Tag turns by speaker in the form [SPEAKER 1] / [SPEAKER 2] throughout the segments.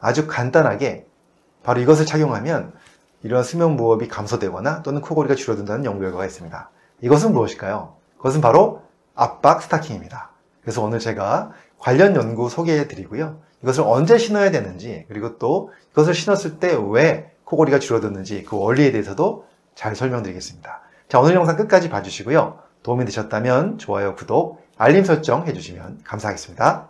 [SPEAKER 1] 아주 간단하게 바로 이것을 착용하면 이런 수면 무호흡이 감소되거나 또는 코골이가 줄어든다는 연구 결과가 있습니다. 이것은 무엇일까요? 그것은 바로 압박 스타킹입니다. 그래서 오늘 제가 관련 연구 소개해 드리고요. 이것을 언제 신어야 되는지 그리고 또 이것을 신었을 때 왜 코골이가 줄어드는지 그 원리에 대해서도 잘 설명드리겠습니다. 자 오늘 영상 끝까지 봐주시고요. 도움이 되셨다면 좋아요, 구독, 알림 설정 해주시면 감사하겠습니다.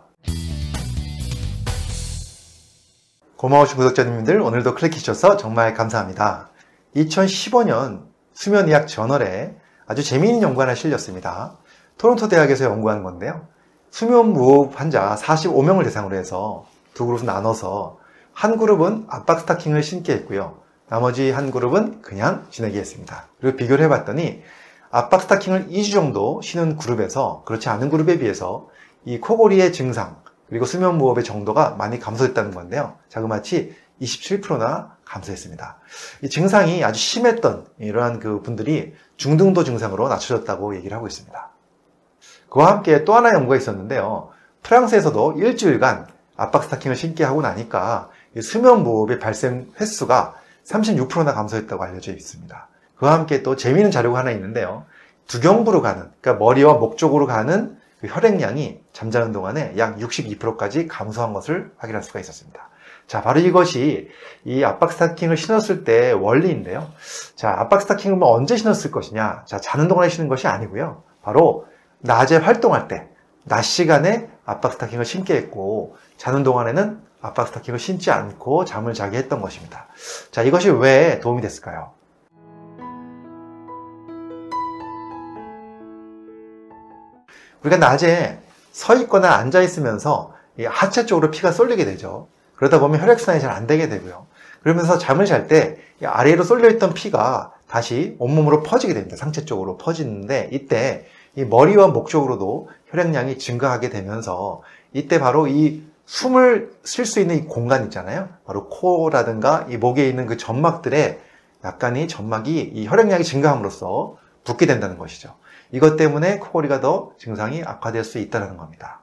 [SPEAKER 1] 고마우신 구독자님들 오늘도 클릭해주셔서 정말 감사합니다. 2015년 수면의학 저널에 아주 재미있는 연구 하나 실렸습니다. 토론토 대학에서 연구한 건데요. 수면 무호흡 환자 45명을 대상으로 해서 두 그룹을 나눠서 한 그룹은 압박 스타킹을 신게 했고요. 나머지 한 그룹은 그냥 지내게 했습니다. 그리고 비교를 해봤더니 압박 스타킹을 2주 정도 신은 그룹에서 그렇지 않은 그룹에 비해서 이 코골이의 증상 그리고 수면 무호흡의 정도가 많이 감소했다는 건데요. 자그마치 27%나 감소했습니다. 이 증상이 아주 심했던 이러한 그 분들이 중등도 증상으로 낮춰졌다고 얘기를 하고 있습니다. 그와 함께 또 하나 연구가 있었는데요. 프랑스에서도 일주일간 압박 스타킹을 신게 하고 나니까 수면 무호흡의 발생 횟수가 36%나 감소했다고 알려져 있습니다. 그와 함께 또 재미있는 자료가 하나 있는데요. 두경부로 가는, 그러니까 머리와 목 쪽으로 가는 그 혈액량이 잠자는 동안에 약 62%까지 감소한 것을 확인할 수가 있었습니다. 자, 바로 이것이 이 압박 스타킹을 신었을 때 원리인데요. 자, 압박 스타킹을 뭐 언제 신었을 것이냐? 자, 자는 동안에 신는 것이 아니고요. 바로 낮에 활동할 때, 낮 시간에 압박 스타킹을 신게 했고, 자는 동안에는 압박 스타킹을 신지 않고 잠을 자게 했던 것입니다. 자, 이것이 왜 도움이 됐을까요? 우리가 낮에 서 있거나 앉아 있으면서 하체 쪽으로 피가 쏠리게 되죠. 그러다 보면 혈액순환이 잘 안 되게 되고요. 그러면서 잠을 잘 때 아래로 쏠려 있던 피가 다시 온몸으로 퍼지게 됩니다. 상체 쪽으로 퍼지는데 이때 이 머리와 목 쪽으로도 혈액량이 증가하게 되면서 이때 바로 이 숨을 쉴 수 있는 이 공간 있잖아요. 바로 코라든가 이 목에 있는 그 점막들에 약간의 점막이 이 혈액량이 증가함으로써 붓게 된다는 것이죠. 이것 때문에 코골이가 더 증상이 악화될 수 있다는 겁니다.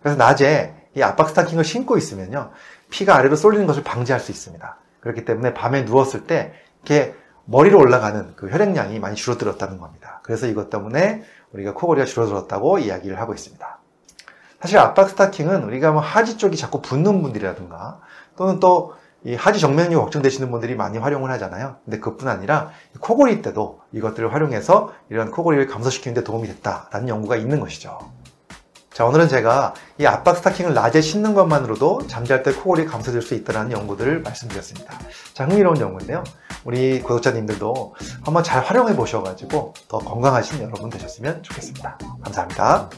[SPEAKER 1] 그래서 낮에 이 압박 스타킹을 신고 있으면요. 피가 아래로 쏠리는 것을 방지할 수 있습니다. 그렇기 때문에 밤에 누웠을 때 이렇게 머리로 올라가는 그 혈액량이 많이 줄어들었다는 겁니다. 그래서 이것 때문에 우리가 코골이가 줄어들었다고 이야기를 하고 있습니다. 사실 압박 스타킹은 우리가 뭐 하지 쪽이 자꾸 붓는 분들이라든가 또는 또 이 하지 정맥류 걱정되시는 분들이 많이 활용을 하잖아요. 근데 그뿐 아니라 코골이 때도 이것들을 활용해서 이런 코골이를 감소시키는 데 도움이 됐다라는 연구가 있는 것이죠. 자, 오늘은 제가 이 압박 스타킹을 낮에 신는 것만으로도 잠잘 때 코골이 감소될 수 있다는 연구들을 말씀드렸습니다. 자, 흥미로운 연구인데요. 우리 구독자님들도 한번 잘 활용해 보셔가지고 더 건강하신 여러분 되셨으면 좋겠습니다. 감사합니다.